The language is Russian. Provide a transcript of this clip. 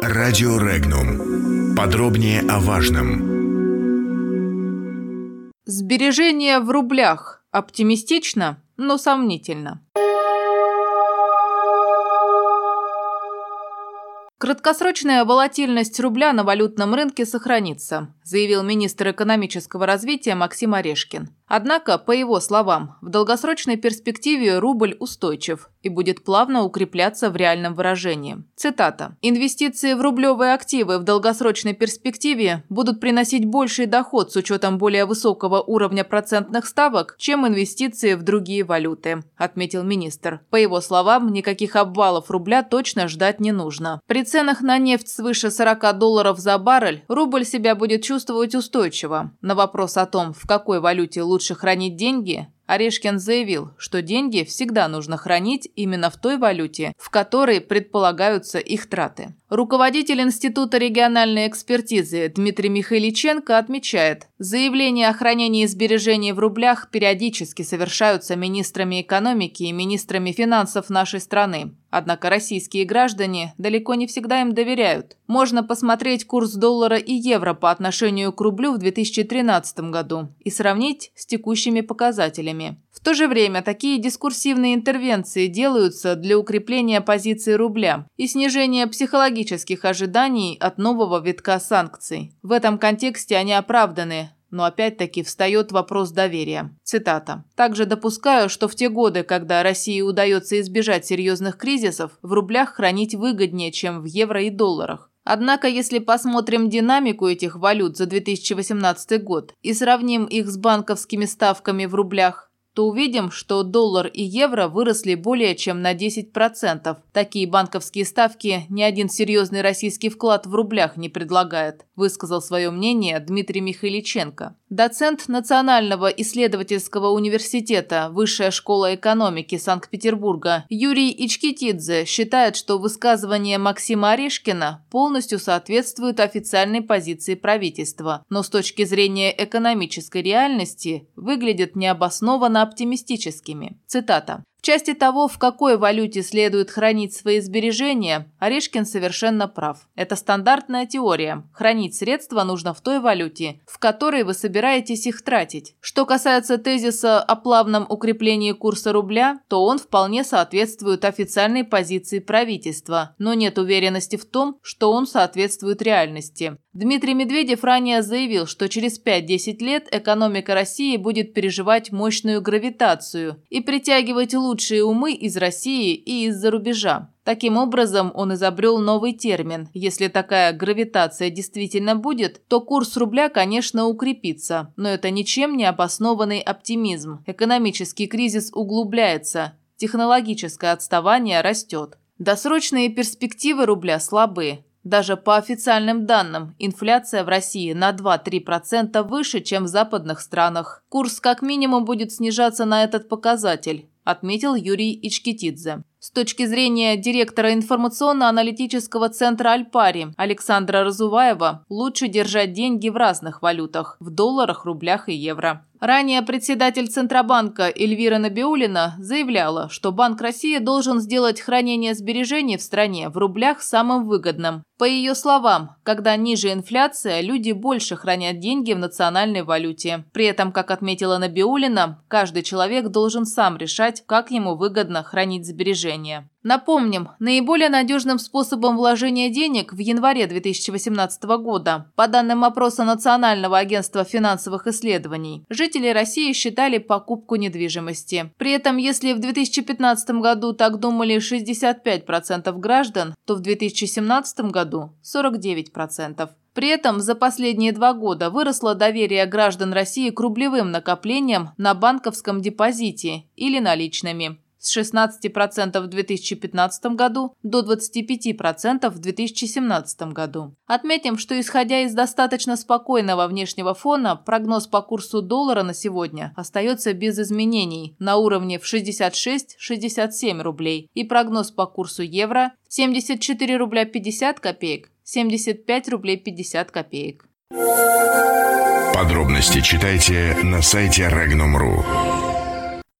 Радио Регнум. Подробнее о важном. Сбережения в рублях. Оптимистично, но сомнительно. Краткосрочная волатильность рубля на валютном рынке сохранится, заявил министр экономического развития Максим Орешкин. Однако, по его словам, в долгосрочной перспективе рубль устойчив и будет плавно укрепляться в реальном выражении. Цитата. «Инвестиции в рублевые активы в долгосрочной перспективе будут приносить больший доход с учетом более высокого уровня процентных ставок, чем инвестиции в другие валюты», отметил министр. По его словам, никаких обвалов рубля точно ждать не нужно. При ценах на нефть свыше 40 долларов за баррель рубль себя будет чувствовать устойчиво. На вопрос о том, в какой валюте лучше лучше хранить деньги, Орешкин заявил, что деньги всегда нужно хранить именно в той валюте, в которой предполагаются их траты. Руководитель Института региональной экспертизы Дмитрий Михайличенко отмечает, заявления о хранении сбережений в рублях периодически совершаются министрами экономики и министрами финансов нашей страны. Однако российские граждане далеко не всегда им доверяют. Можно посмотреть курс доллара и евро по отношению к рублю в 2013 году и сравнить с текущими показателями. В то же время такие дискурсивные интервенции делаются для укрепления позиции рубля и снижения психологических ожиданий от нового витка санкций. В этом контексте они оправданы, но опять-таки встает вопрос доверия. Цитата. «Также допускаю, что в те годы, когда России удается избежать серьезных кризисов, в рублях хранить выгоднее, чем в евро и долларах. Однако, если посмотрим динамику этих валют за 2018 год и сравним их с банковскими ставками в рублях, то увидим, что доллар и евро выросли более чем на 10%. Такие банковские ставки ни один серьезный российский вклад в рублях не предлагает, высказал свое мнение Дмитрий Михайличенко. Доцент Национального исследовательского университета Высшая школа экономики Санкт-Петербурга Юрий Ичкитидзе считает, что высказывание Максима Орешкина полностью соответствует официальной позиции правительства, но с точки зрения экономической реальности выглядит необоснованно оптимистическими. Цитата. Части того, в какой валюте следует хранить свои сбережения, Орешкин совершенно прав. Это стандартная теория. Хранить средства нужно в той валюте, в которой вы собираетесь их тратить. Что касается тезиса о плавном укреплении курса рубля, то он вполне соответствует официальной позиции правительства, но нет уверенности в том, что он соответствует реальности. Дмитрий Медведев ранее заявил, что через 5-10 лет экономика России будет переживать мощную гравитацию и притягивать лучшие умы из России и из-за рубежа. Таким образом, он изобрел новый термин. Если такая гравитация действительно будет, то курс рубля, конечно, укрепится. Но это ничем не обоснованный оптимизм. Экономический кризис углубляется. Технологическое отставание растет. Досрочные перспективы рубля слабы. Даже по официальным данным, инфляция в России на 2-3% выше, чем в западных странах. Курс как минимум будет снижаться на этот показатель, отметил Юрий Ичкитидзе. С точки зрения директора информационно-аналитического центра «Альпари» Александра Разуваева, лучше держать деньги в разных валютах – в долларах, рублях и евро. Ранее председатель Центробанка Эльвира Набиулина заявляла, что Банк России должен сделать хранение сбережений в стране в рублях самым выгодным. По ее словам, когда ниже инфляция, люди больше хранят деньги в национальной валюте. При этом, как отметила Набиулина, каждый человек должен сам решать, как ему выгодно хранить сбережения. Напомним, наиболее надежным способом вложения денег в январе 2018 года, по данным опроса Национального агентства финансовых исследований, жители России считали покупку недвижимости. При этом, если в 2015 году так думали 65% граждан, то в 2017 году 49%. При этом за последние два года выросло доверие граждан России к рублевым накоплениям на банковском депозите или наличными с 16% в 2015 году до 25% в 2017 году. Отметим, что исходя из достаточно спокойного внешнего фона, прогноз по курсу доллара на сегодня остается без изменений на уровне в 66-67 рублей и прогноз по курсу евро 74 рубля 50 копеек, 75 рублей 50 копеек. Подробности читайте на сайте Regnum.ru.